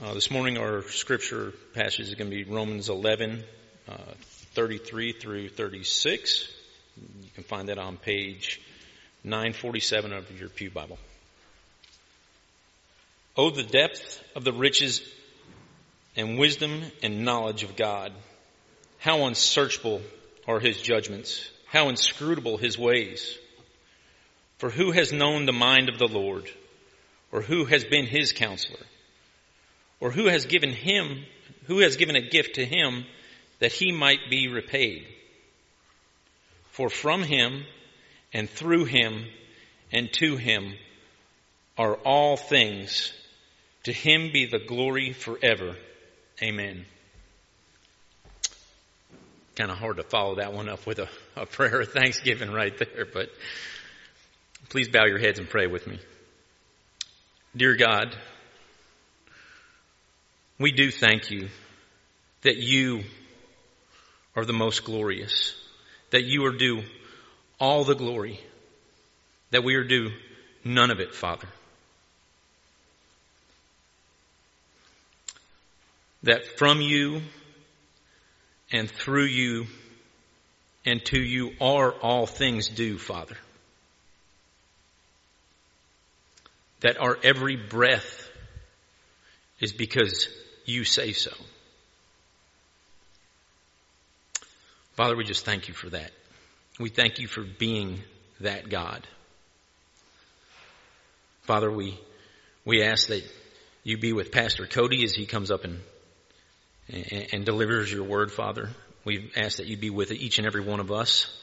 Uh, this morning our scripture passage is going to be Romans 11, uh, 33 through 36. You can find that on page 947 of your Pew Bible. Oh, the depth of the riches and wisdom and knowledge of God. How unsearchable are his judgments. How inscrutable his ways. For who has known the mind of the Lord? Or who has been his counselor? Or who has given him, who has given a gift to him that he might be repaid? For from him and through him and to him are all things. To him be the glory forever. Amen. Kind of hard to follow that one up with a, a prayer of thanksgiving right there, but please bow your heads and pray with me. Dear God, we do thank you that you are the most glorious, that you are due all the glory, that we are due none of it, Father. That from you and through you and to you are all things due, Father. That our every breath is because you say so. Father, we just thank you for that. We thank you for being that God. Father, we, we ask that you be with Pastor Cody as he comes up and, and, and delivers your word, Father. We ask that you be with each and every one of us,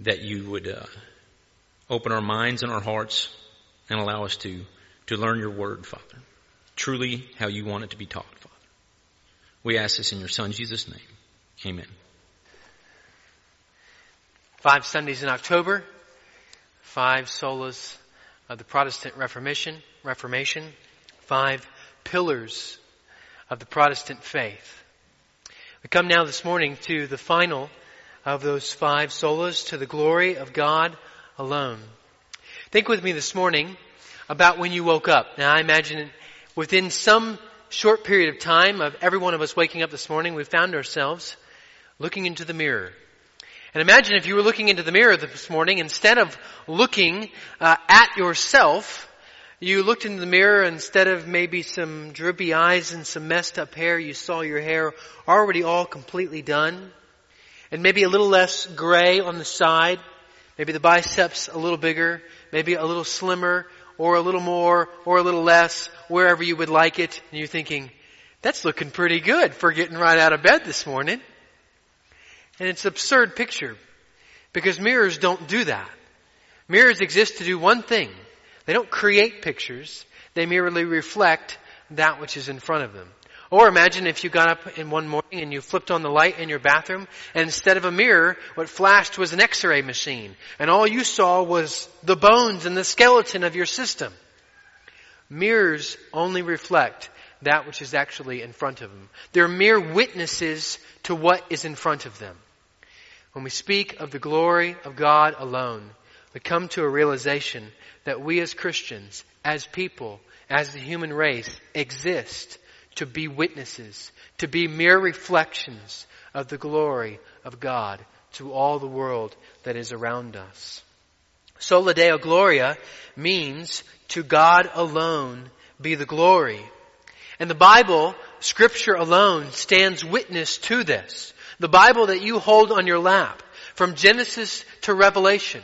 that you would uh, open our minds and our hearts and allow us to, to learn your word, Father truly how you want it to be taught, Father. We ask this in your Son, Jesus' name. Amen. Five Sundays in October, five solas of the Protestant Reformation, Reformation, five pillars of the Protestant faith. We come now this morning to the final of those five solas to the glory of God alone. Think with me this morning about when you woke up. Now I imagine within some short period of time of every one of us waking up this morning, we found ourselves looking into the mirror. And imagine if you were looking into the mirror this morning, instead of looking uh, at yourself, you looked into the mirror instead of maybe some droopy eyes and some messed up hair, you saw your hair already all completely done. And maybe a little less gray on the side. Maybe the biceps a little bigger. Maybe a little slimmer or a little more or a little less, wherever you would like it, and you're thinking, that's looking pretty good for getting right out of bed this morning. And it's an absurd picture because mirrors don't do that. Mirrors exist to do one thing. They don't create pictures. They merely reflect that which is in front of them. Or imagine if you got up in one morning and you flipped on the light in your bathroom and instead of a mirror, what flashed was an x-ray machine. And all you saw was the bones and the skeleton of your system. Mirrors only reflect that which is actually in front of them. They're mere witnesses to what is in front of them. When we speak of the glory of God alone, we come to a realization that we as Christians, as people, as the human race, exist to be witnesses, to be mere reflections of the glory of God to all the world that is around us. Sola Deo Gloria means to God alone be the glory. And the Bible, scripture alone, stands witness to this. The Bible that you hold on your lap, from Genesis to Revelation,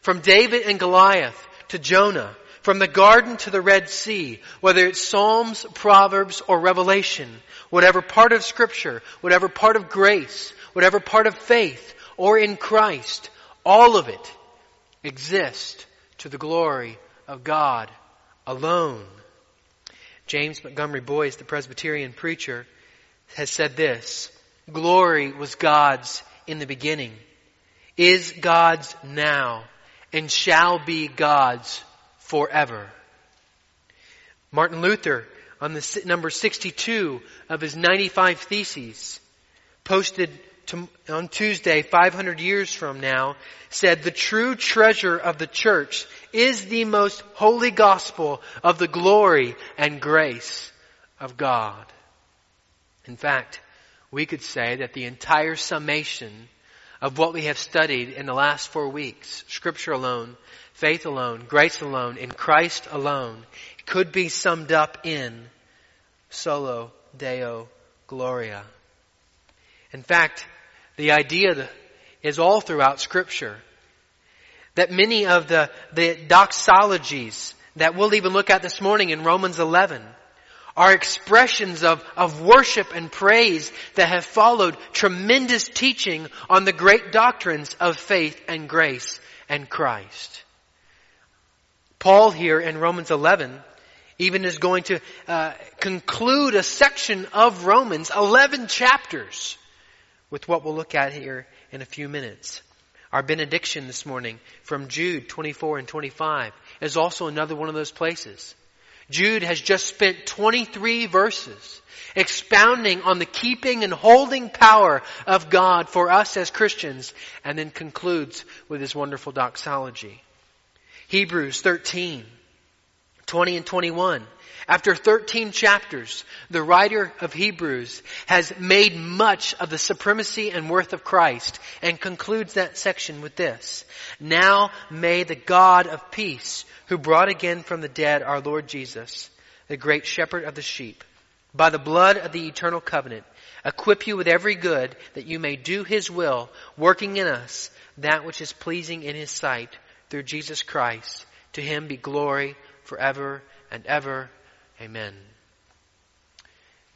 from David and Goliath to Jonah, from the garden to the Red Sea, whether it's Psalms, Proverbs, or Revelation, whatever part of scripture, whatever part of grace, whatever part of faith, or in Christ, all of it exists to the glory of God alone. James Montgomery Boice, the Presbyterian preacher, has said this, glory was God's in the beginning, is God's now, and shall be God's forever. Martin Luther, on the number 62 of his 95 Theses, posted on Tuesday, 500 years from now, said, the true treasure of the church is the most holy gospel of the glory and grace of God. In fact, we could say that the entire summation of what we have studied in the last four weeks, Scripture alone, faith alone, grace alone, in Christ alone, could be summed up in solo deo gloria. In fact, the idea is all throughout Scripture that many of the, the doxologies that we'll even look at this morning in Romans 11 are expressions of, of worship and praise that have followed tremendous teaching on the great doctrines of faith and grace and Christ. Paul here in Romans 11 even is going to uh, conclude a section of Romans, 11 chapters, with what we'll look at here in a few minutes. Our benediction this morning from Jude 24 and 25 is also another one of those places. Jude has just spent 23 verses expounding on the keeping and holding power of God for us as Christians and then concludes with his wonderful doxology. Hebrews 13, 20 and 21 after 13 chapters, the writer of Hebrews has made much of the supremacy and worth of Christ and concludes that section with this. Now may the God of peace, who brought again from the dead our Lord Jesus, the great shepherd of the sheep, by the blood of the eternal covenant, equip you with every good that you may do his will, working in us that which is pleasing in his sight through Jesus Christ. To him be glory forever and ever. Amen.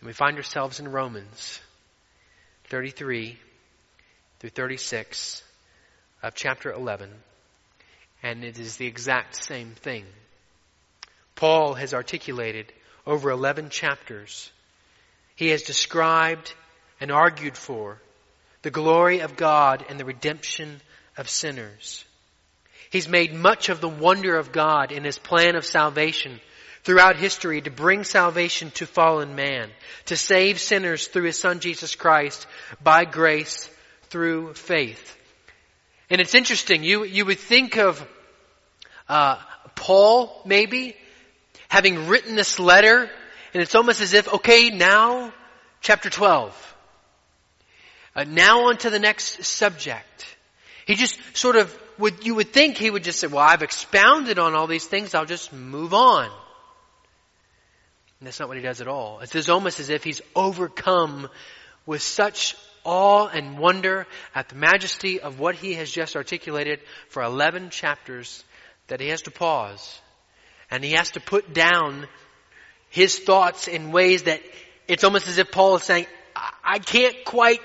And we find ourselves in Romans 33 through 36 of chapter 11. And it is the exact same thing. Paul has articulated over 11 chapters. He has described and argued for the glory of God and the redemption of sinners. He's made much of the wonder of God in his plan of salvation throughout history to bring salvation to fallen man, to save sinners through his son Jesus Christ by grace through faith. And it's interesting, you, you would think of uh, Paul maybe having written this letter, and it's almost as if, okay, now, chapter 12. Uh, now on to the next subject. He just sort of would, you would think he would just say, well, I've expounded on all these things, I'll just move on. And that's not what he does at all. It's almost as if he's overcome with such awe and wonder at the majesty of what he has just articulated for 11 chapters that he has to pause. And he has to put down his thoughts in ways that it's almost as if Paul is saying, I can't quite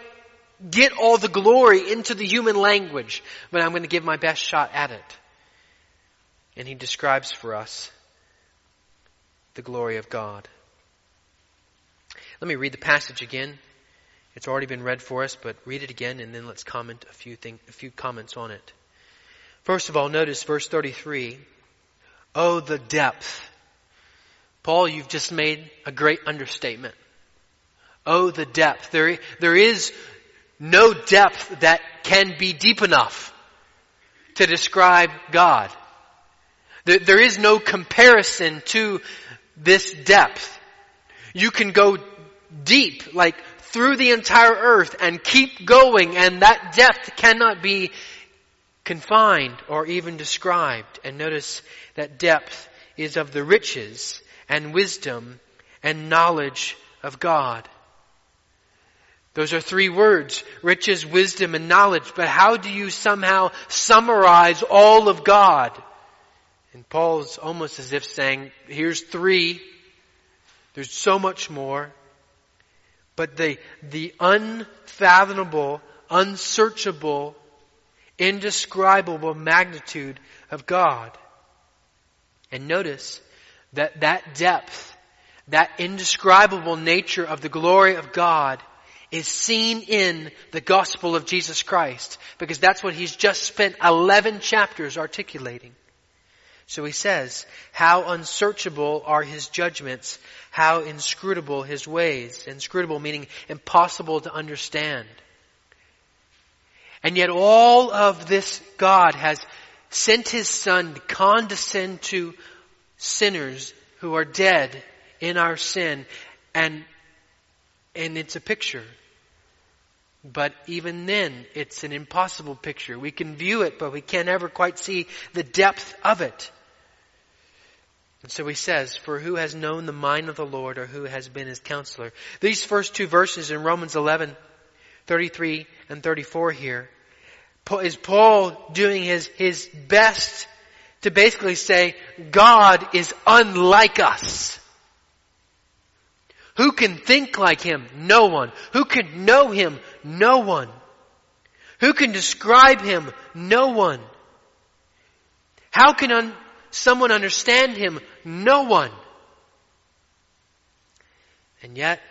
get all the glory into the human language, but I'm going to give my best shot at it. And he describes for us the glory of God. Let me read the passage again. It's already been read for us, but read it again and then let's comment a few thing, a few comments on it. First of all, notice verse 33. Oh, the depth. Paul, you've just made a great understatement. Oh, the depth. There, there is no depth that can be deep enough to describe God. There, there is no comparison to this depth. You can go deep, like through the entire earth and keep going and that depth cannot be confined or even described. And notice that depth is of the riches and wisdom and knowledge of God. Those are three words, riches, wisdom, and knowledge. But how do you somehow summarize all of God? And Paul's almost as if saying, here's three. There's so much more. But the, the unfathomable, unsearchable, indescribable magnitude of God. And notice that that depth, that indescribable nature of the glory of God is seen in the gospel of Jesus Christ because that's what he's just spent 11 chapters articulating. So he says, how unsearchable are his judgments, how inscrutable his ways. Inscrutable meaning impossible to understand. And yet all of this God has sent his son to condescend to sinners who are dead in our sin And, and it's a picture. But even then, it's an impossible picture. We can view it, but we can't ever quite see the depth of it. And so he says, For who has known the mind of the Lord or who has been his counselor? These first two verses in Romans 11, 33 and 34 here, is Paul doing his, his best to basically say, God is unlike us. Who can think like him? No one. Who can know him? No one. Who can describe him? No one. How can un- someone understand him? No one. And yet,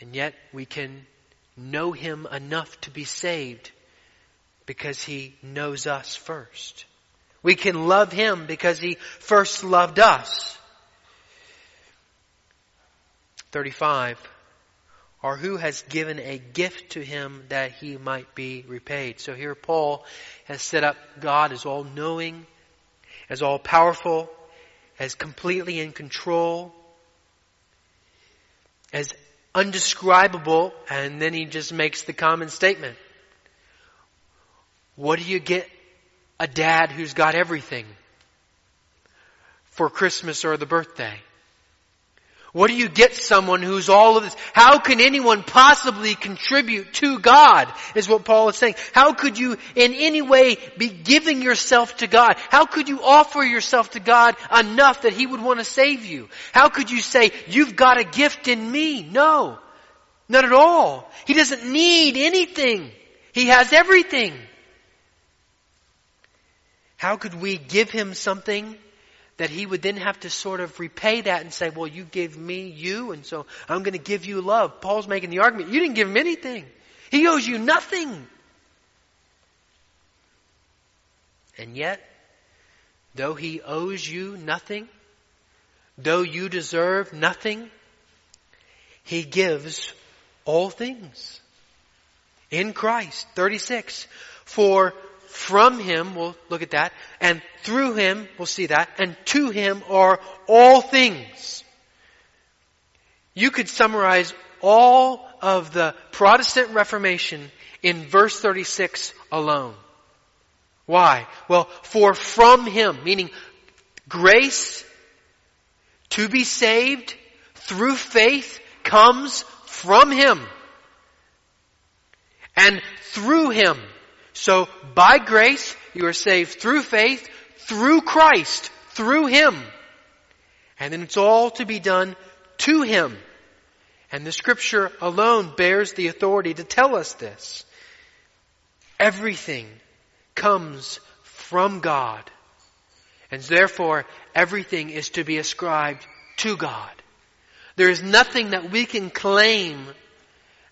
and yet we can know him enough to be saved because he knows us first. We can love him because he first loved us. 35. Or who has given a gift to him that he might be repaid. So here Paul has set up God as all knowing, as all powerful, as completely in control, as undescribable, and then he just makes the common statement. What do you get a dad who's got everything for Christmas or the birthday? What do you get someone who's all of this? How can anyone possibly contribute to God? Is what Paul is saying. How could you in any way be giving yourself to God? How could you offer yourself to God enough that He would want to save you? How could you say, you've got a gift in me? No. Not at all. He doesn't need anything. He has everything. How could we give Him something that he would then have to sort of repay that and say, well, you gave me you, and so I'm going to give you love. Paul's making the argument, you didn't give him anything. He owes you nothing. And yet, though he owes you nothing, though you deserve nothing, he gives all things in Christ. 36. For from him, we'll look at that, and through him, we'll see that, and to him are all things. You could summarize all of the Protestant Reformation in verse 36 alone. Why? Well, for from him, meaning grace to be saved through faith comes from him. And through him so by grace, you are saved through faith, through Christ, through Him. And then it's all to be done to Him. And the scripture alone bears the authority to tell us this. Everything comes from God. And therefore, everything is to be ascribed to God. There is nothing that we can claim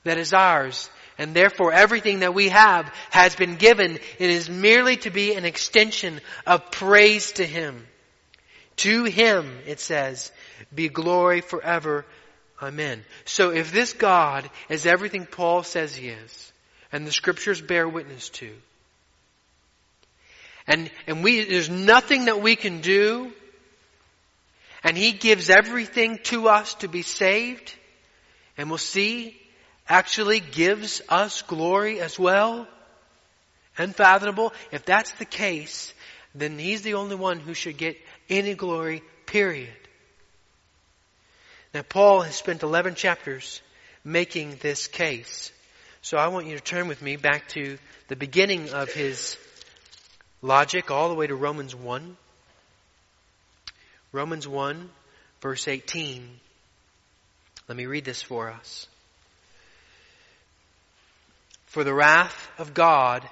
that is ours and therefore everything that we have has been given. It is merely to be an extension of praise to Him. To Him, it says, be glory forever. Amen. So if this God is everything Paul says He is, and the scriptures bear witness to, and, and we, there's nothing that we can do, and He gives everything to us to be saved, and we'll see actually gives us glory as well? Unfathomable? If that's the case, then He's the only one who should get any glory, period. Now, Paul has spent 11 chapters making this case. So I want you to turn with me back to the beginning of his logic, all the way to Romans 1. Romans 1, verse 18. Let me read this for us. For the wrath of God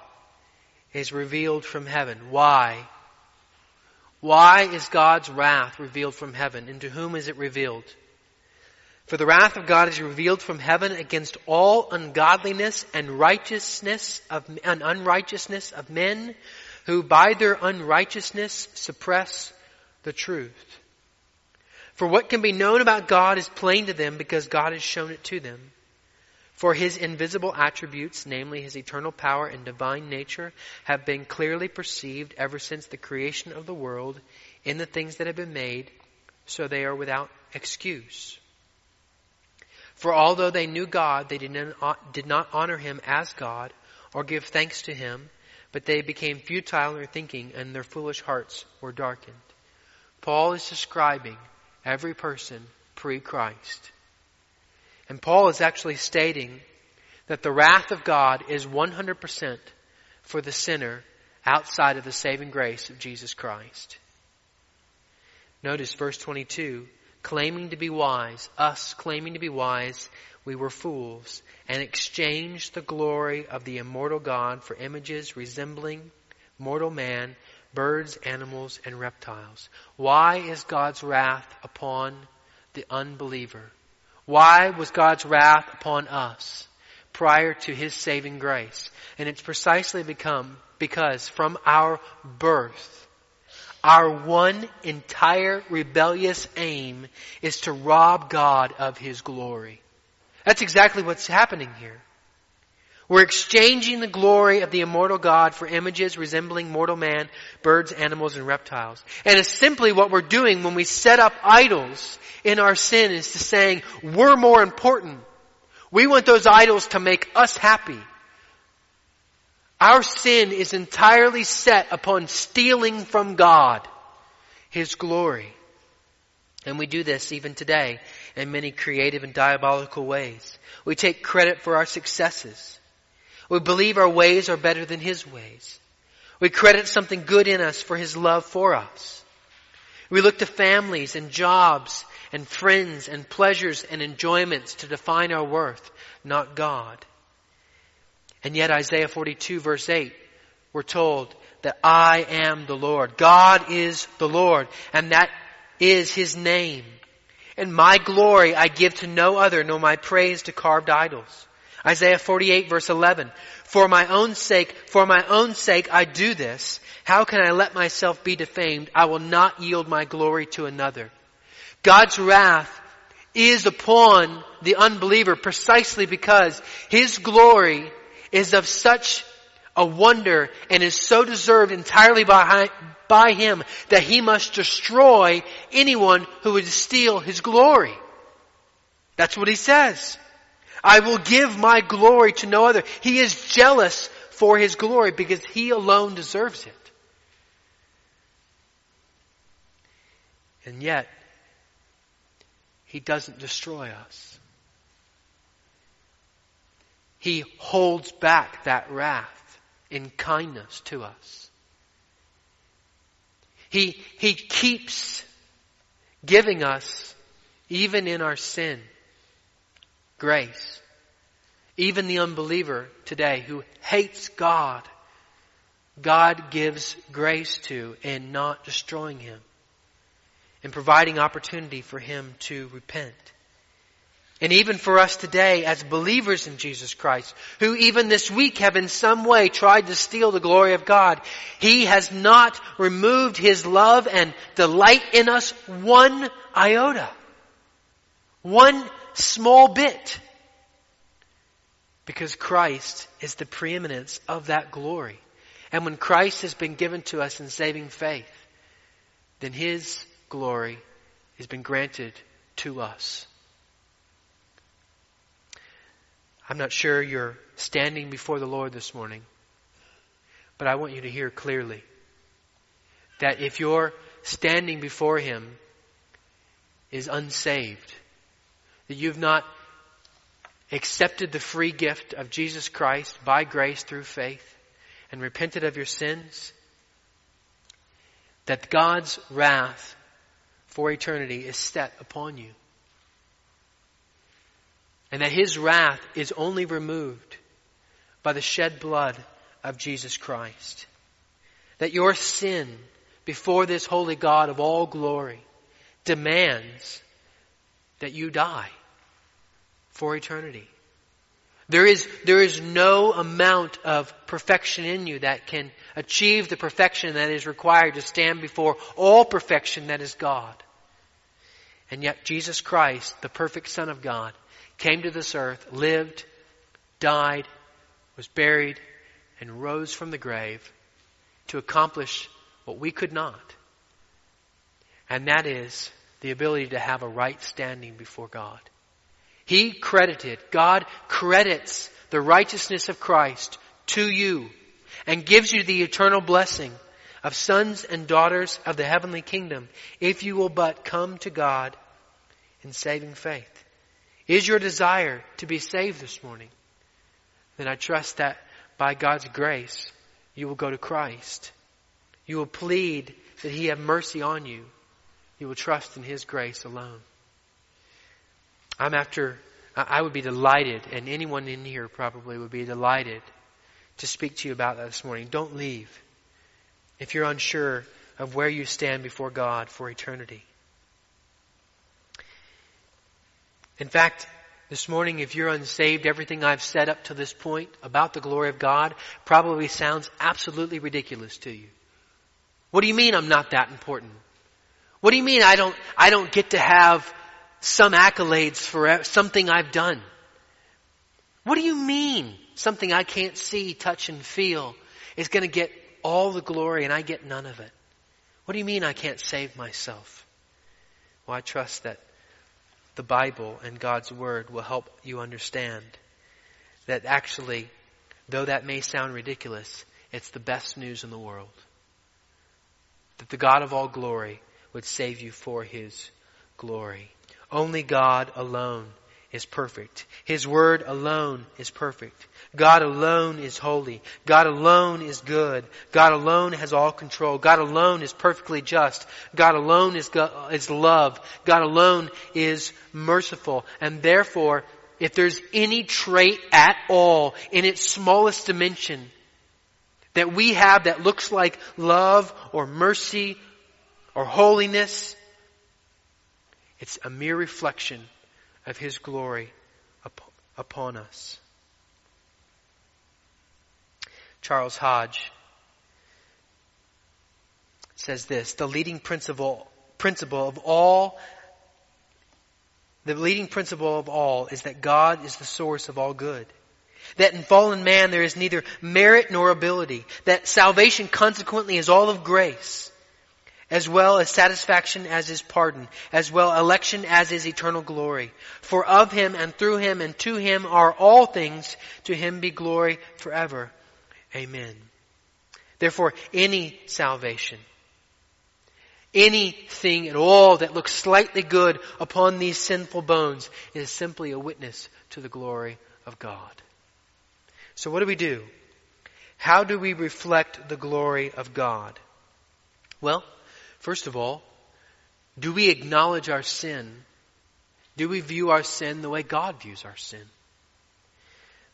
is revealed from heaven. Why? Why is God's wrath revealed from heaven? And to whom is it revealed? For the wrath of God is revealed from heaven against all ungodliness and righteousness of, and unrighteousness of men who by their unrighteousness suppress the truth. For what can be known about God is plain to them because God has shown it to them. For his invisible attributes, namely his eternal power and divine nature, have been clearly perceived ever since the creation of the world in the things that have been made, so they are without excuse. For although they knew God, they did not, honor him as God or give thanks to him, but they became futile in their thinking and their foolish hearts were darkened. Paul is describing every person pre-Christ. And Paul is actually stating that the wrath of God is 100% for the sinner outside of the saving grace of Jesus Christ. Notice verse 22, claiming to be wise, us claiming to be wise, we were fools, and exchanged the glory of the immortal God for images resembling mortal man, birds, animals, and reptiles. Why is God's wrath upon the unbeliever? Why was God's wrath upon us prior to His saving grace? And it's precisely become because from our birth, our one entire rebellious aim is to rob God of His glory. That's exactly what's happening here. We're exchanging the glory of the immortal God for images resembling mortal man, birds, animals, and reptiles. And it's simply what we're doing when we set up idols in our sin is to saying, we're more important. We want those idols to make us happy. Our sin is entirely set upon stealing from God His glory. And we do this even today in many creative and diabolical ways. We take credit for our successes. We believe our ways are better than His ways. We credit something good in us for His love for us. We look to families and jobs and friends and pleasures and enjoyments to define our worth, not God. And yet Isaiah 42 verse 8, we're told that I am the Lord. God is the Lord, and that is His name. And my glory I give to no other, nor my praise to carved idols. Isaiah 48 verse 11, for my own sake, for my own sake I do this. How can I let myself be defamed? I will not yield my glory to another. God's wrath is upon the unbeliever precisely because His glory is of such a wonder and is so deserved entirely by, by him that he must destroy anyone who would steal his glory. That's what he says. I will give my glory to no other. He is jealous for his glory because he alone deserves it. And yet, he doesn't destroy us. He holds back that wrath in kindness to us. He, He keeps giving us, even in our sin, grace. Even the unbeliever today who hates God, God gives grace to and not destroying him and providing opportunity for him to repent. And even for us today as believers in Jesus Christ, who even this week have in some way tried to steal the glory of God, He has not removed His love and delight in us one iota. One small bit. Because Christ is the preeminence of that glory. And when Christ has been given to us in saving faith, then His glory has been granted to us. I'm not sure you're standing before the Lord this morning, but I want you to hear clearly that if you're standing before Him is unsaved, that you've not accepted the free gift of Jesus Christ by grace through faith and repented of your sins, that God's wrath for eternity is set upon you and that his wrath is only removed by the shed blood of Jesus Christ. That your sin before this holy God of all glory demands that you die for eternity. There is, there is no amount of perfection in you that can achieve the perfection that is required to stand before all perfection that is God. And yet Jesus Christ, the perfect Son of God, came to this earth, lived, died, was buried, and rose from the grave to accomplish what we could not. And that is the ability to have a right standing before God. He credited, God credits the righteousness of Christ to you and gives you the eternal blessing of sons and daughters of the heavenly kingdom if you will but come to God in saving faith. Is your desire to be saved this morning? Then I trust that by God's grace you will go to Christ. You will plead that He have mercy on you. You will trust in His grace alone. I'm after, I would be delighted, and anyone in here probably would be delighted to speak to you about that this morning. Don't leave if you're unsure of where you stand before God for eternity. In fact, this morning, if you're unsaved, everything I've said up to this point about the glory of God probably sounds absolutely ridiculous to you. What do you mean I'm not that important? What do you mean I don't, I don't get to have some accolades for something I've done? What do you mean something I can't see, touch, and feel is going to get all the glory and I get none of it? What do you mean I can't save myself? Well, I trust that the Bible and God's Word will help you understand that actually, though that may sound ridiculous, it's the best news in the world. That the God of all glory would save you for His glory. Only God alone is perfect. His word alone is perfect. God alone is holy. God alone is good. God alone has all control. God alone is perfectly just. God alone is, is love. God alone is merciful. And therefore, if there's any trait at all in its smallest dimension that we have that looks like love or mercy or holiness, it's a mere reflection of His glory upon us. Charles Hodge says this, the leading principle, principle of all, the leading principle of all is that God is the source of all good. That in fallen man there is neither merit nor ability. That salvation consequently is all of grace as well as satisfaction as is pardon, as well election as is eternal glory. For of him and through him and to him are all things, to him be glory forever. Amen. Therefore, any salvation, anything at all that looks slightly good upon these sinful bones is simply a witness to the glory of God. So what do we do? How do we reflect the glory of God? Well, First of all, do we acknowledge our sin? Do we view our sin the way God views our sin?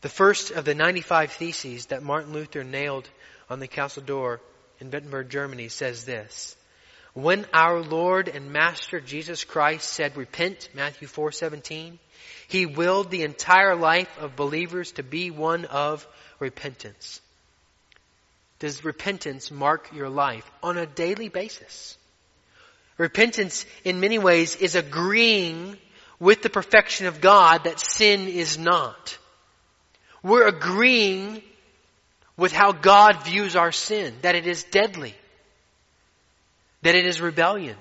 The first of the 95 theses that Martin Luther nailed on the castle door in Wittenberg, Germany says this. When our Lord and Master Jesus Christ said repent, Matthew 4:17, he willed the entire life of believers to be one of repentance. Does repentance mark your life on a daily basis? Repentance, in many ways, is agreeing with the perfection of God that sin is not. We're agreeing with how God views our sin, that it is deadly, that it is rebellion,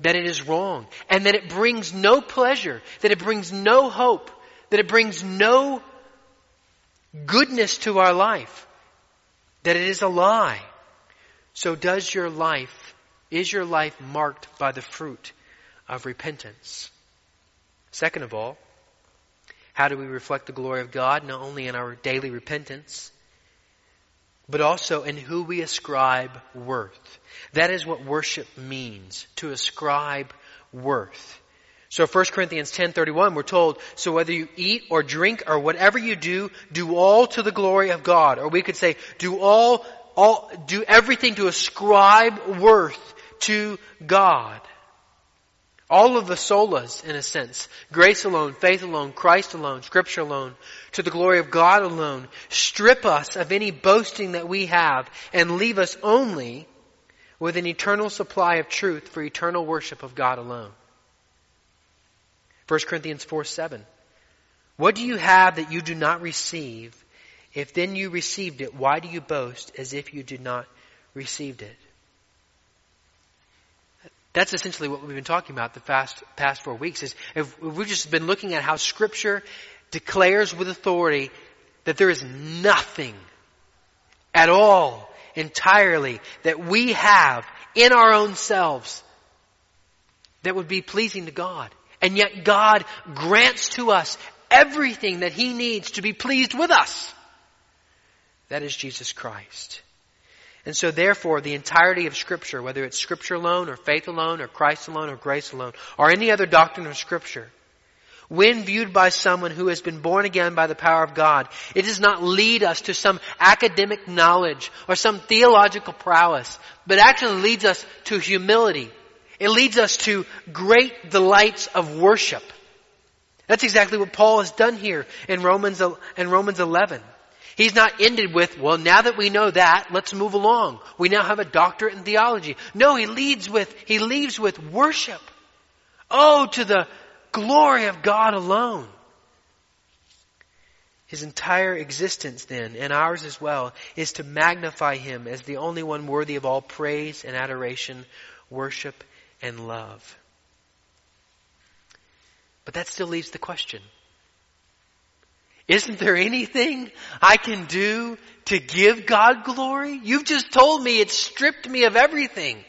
that it is wrong, and that it brings no pleasure, that it brings no hope, that it brings no goodness to our life, that it is a lie. So does your life is your life marked by the fruit of repentance? Second of all, how do we reflect the glory of God not only in our daily repentance, but also in who we ascribe worth? That is what worship means, to ascribe worth. So 1 Corinthians 10:31 we're told, so whether you eat or drink or whatever you do, do all to the glory of God. Or we could say, do all, all, do everything to ascribe worth to God. All of the solas, in a sense, grace alone, faith alone, Christ alone, scripture alone, to the glory of God alone, strip us of any boasting that we have and leave us only with an eternal supply of truth for eternal worship of God alone. 1 Corinthians 4 7. What do you have that you do not receive? If then you received it, why do you boast as if you did not received it? That's essentially what we've been talking about the past, past four weeks is if we've just been looking at how scripture declares with authority that there is nothing at all entirely that we have in our own selves that would be pleasing to God. And yet God grants to us everything that He needs to be pleased with us. That is Jesus Christ. And so therefore, the entirety of Scripture, whether it's Scripture alone, or faith alone, or Christ alone, or grace alone, or any other doctrine of Scripture, when viewed by someone who has been born again by the power of God, it does not lead us to some academic knowledge or some theological prowess, but actually leads us to humility. It leads us to great delights of worship. That's exactly what Paul has done here in Romans, in Romans 11. He's not ended with, well, now that we know that, let's move along. We now have a doctorate in theology. No, he leads with, he leaves with worship. Oh, to the glory of God alone. His entire existence then, and ours as well, is to magnify Him as the only one worthy of all praise and adoration, worship and love. But that still leaves the question. Isn't there anything I can do to give God glory? You've just told me it stripped me of everything.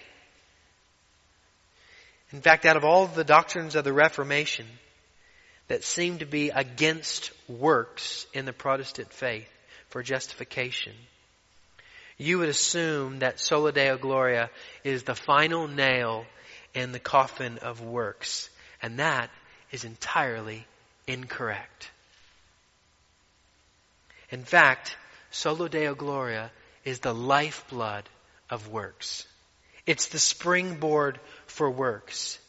In fact, out of all the doctrines of the Reformation that seem to be against works in the Protestant faith for justification, you would assume that sola deo gloria is the final nail in the coffin of works. And that is entirely incorrect. In fact, Sola Deo Gloria is the lifeblood of works. It's the springboard for works.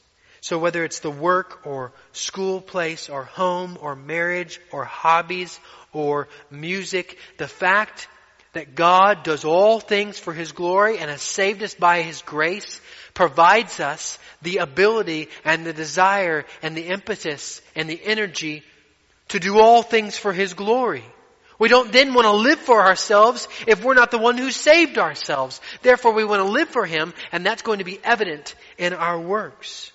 So whether it's the work or school place or home or marriage or hobbies or music, the fact that God does all things for His glory and has saved us by His grace provides us the ability and the desire and the impetus and the energy to do all things for His glory. We don't then want to live for ourselves if we're not the one who saved ourselves. Therefore we want to live for Him and that's going to be evident in our works.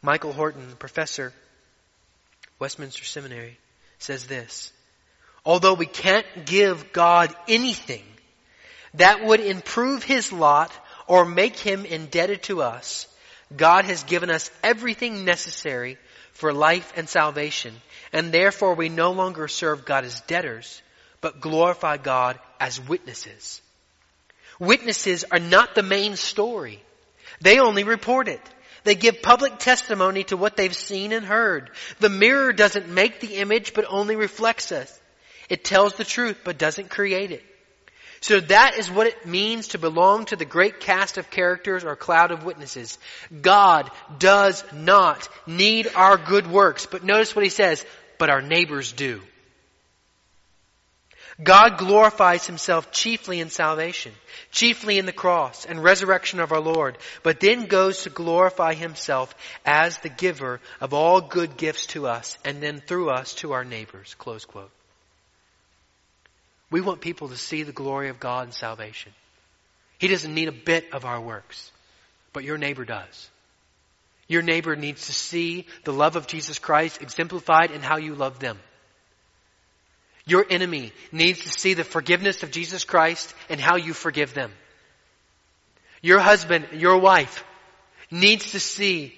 Michael Horton, professor, Westminster Seminary, says this. Although we can't give God anything that would improve His lot or make Him indebted to us, God has given us everything necessary for life and salvation and therefore we no longer serve God as debtors, but glorify God as witnesses. Witnesses are not the main story. They only report it. They give public testimony to what they've seen and heard. The mirror doesn't make the image, but only reflects us. It tells the truth, but doesn't create it. So that is what it means to belong to the great cast of characters or cloud of witnesses. God does not need our good works. But notice what he says, but our neighbors do. God glorifies himself chiefly in salvation, chiefly in the cross and resurrection of our Lord, but then goes to glorify himself as the giver of all good gifts to us and then through us to our neighbors. Close quote. We want people to see the glory of God and salvation. He doesn't need a bit of our works, but your neighbor does. Your neighbor needs to see the love of Jesus Christ exemplified in how you love them. Your enemy needs to see the forgiveness of Jesus Christ and how you forgive them. Your husband, your wife needs to see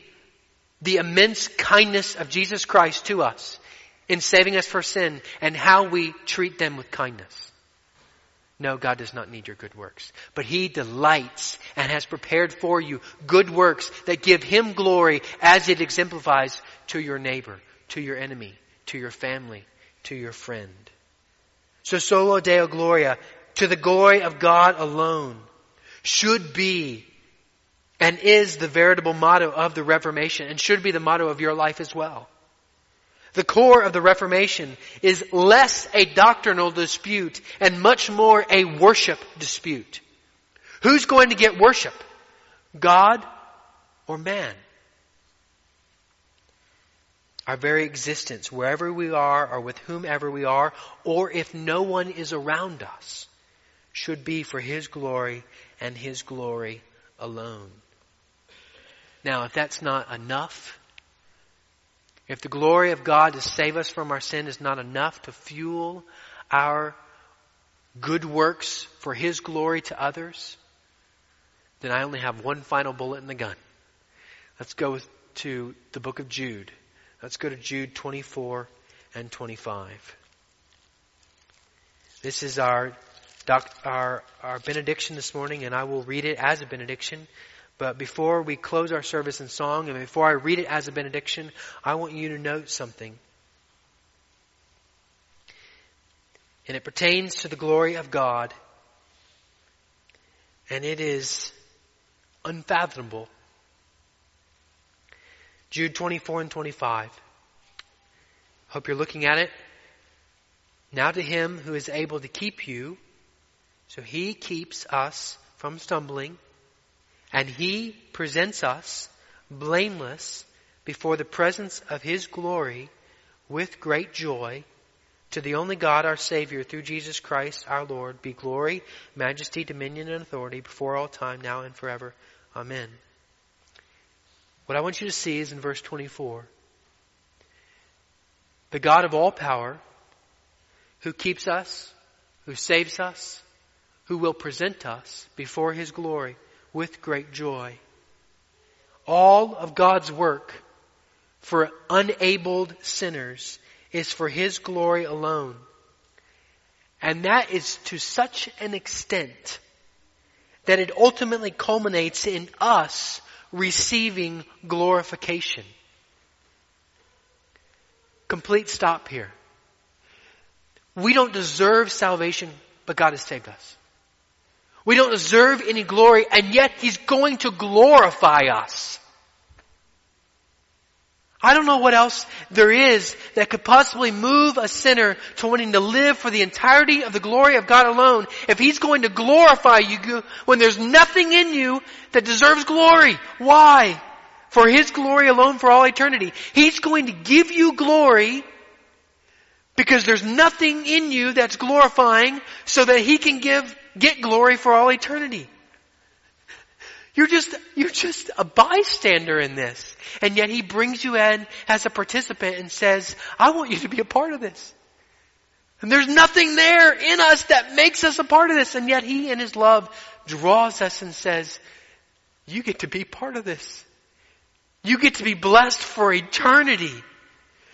the immense kindness of Jesus Christ to us in saving us for sin and how we treat them with kindness. No, God does not need your good works. But He delights and has prepared for you good works that give Him glory as it exemplifies to your neighbor, to your enemy, to your family, to your friend. So solo deo gloria, to the glory of God alone, should be and is the veritable motto of the Reformation and should be the motto of your life as well. The core of the Reformation is less a doctrinal dispute and much more a worship dispute. Who's going to get worship? God or man? Our very existence, wherever we are or with whomever we are, or if no one is around us, should be for His glory and His glory alone. Now, if that's not enough, if the glory of God to save us from our sin is not enough to fuel our good works for His glory to others, then I only have one final bullet in the gun. Let's go to the book of Jude. Let's go to Jude 24 and 25. This is our, doc, our, our benediction this morning, and I will read it as a benediction. But before we close our service in song, and before I read it as a benediction, I want you to note something. And it pertains to the glory of God. And it is unfathomable. Jude 24 and 25. Hope you're looking at it. Now to him who is able to keep you, so he keeps us from stumbling, and he presents us blameless before the presence of his glory with great joy. To the only God, our Savior, through Jesus Christ our Lord, be glory, majesty, dominion, and authority before all time, now and forever. Amen. What I want you to see is in verse 24. The God of all power, who keeps us, who saves us, who will present us before His glory with great joy. All of God's work for unabled sinners is for His glory alone. And that is to such an extent that it ultimately culminates in us receiving glorification. Complete stop here. We don't deserve salvation, but God has saved us. We don't deserve any glory, and yet He's going to glorify us. I don't know what else there is that could possibly move a sinner to wanting to live for the entirety of the glory of God alone if He's going to glorify you when there's nothing in you that deserves glory. Why? For His glory alone for all eternity. He's going to give you glory because there's nothing in you that's glorifying so that He can give, get glory for all eternity. You're just, you're just a bystander in this. And yet he brings you in as a participant and says, I want you to be a part of this. And there's nothing there in us that makes us a part of this. And yet he in his love draws us and says, you get to be part of this. You get to be blessed for eternity.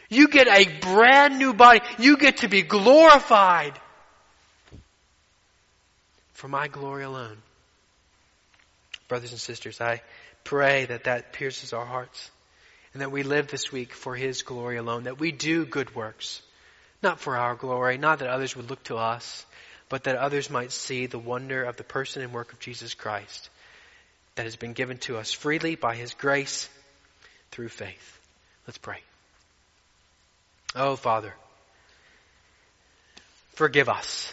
You get a brand new body. You get to be glorified for my glory alone. Brothers and sisters, I pray that that pierces our hearts and that we live this week for His glory alone, that we do good works, not for our glory, not that others would look to us, but that others might see the wonder of the person and work of Jesus Christ that has been given to us freely by His grace through faith. Let's pray. Oh, Father, forgive us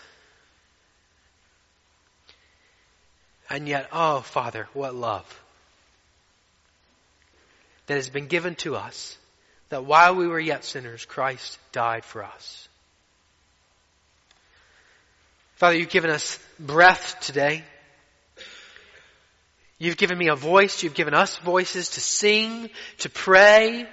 And yet, oh Father, what love that has been given to us that while we were yet sinners, Christ died for us. Father, you've given us breath today. You've given me a voice. You've given us voices to sing, to pray.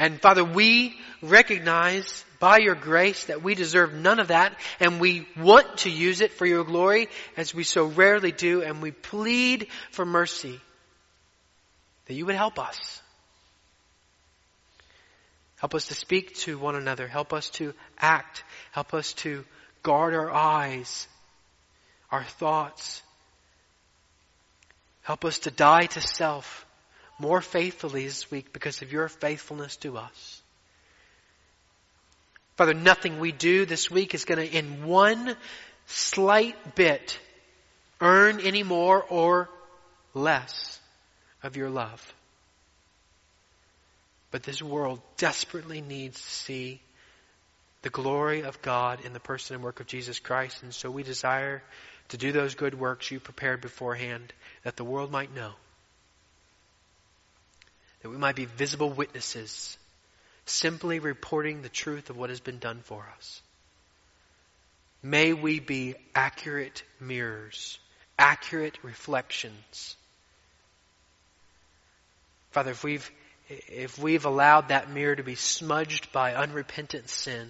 And Father, we recognize by your grace that we deserve none of that and we want to use it for your glory as we so rarely do and we plead for mercy that you would help us. Help us to speak to one another. Help us to act. Help us to guard our eyes, our thoughts. Help us to die to self more faithfully this week because of your faithfulness to us. Father, nothing we do this week is going to, in one slight bit, earn any more or less of your love. But this world desperately needs to see the glory of God in the person and work of Jesus Christ. And so we desire to do those good works you prepared beforehand that the world might know. That we might be visible witnesses simply reporting the truth of what has been done for us. May we be accurate mirrors, accurate reflections Father, if we've, if we've allowed that mirror to be smudged by unrepentant sin,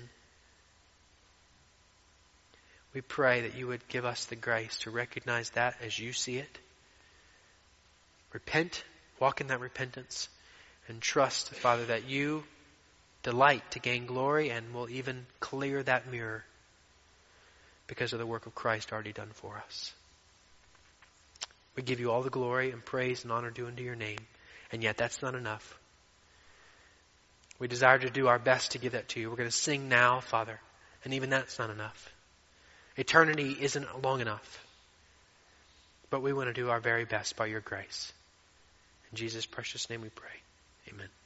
we pray that you would give us the grace to recognize that as you see it. Repent, walk in that repentance, and trust, Father, that you delight to gain glory and will even clear that mirror because of the work of Christ already done for us. We give you all the glory and praise and honor due unto your name, and yet that's not enough. We desire to do our best to give that to you. We're going to sing now, Father, and even that's not enough. Eternity isn't long enough. But we want to do our very best by your grace. In Jesus' precious name we pray. Amen.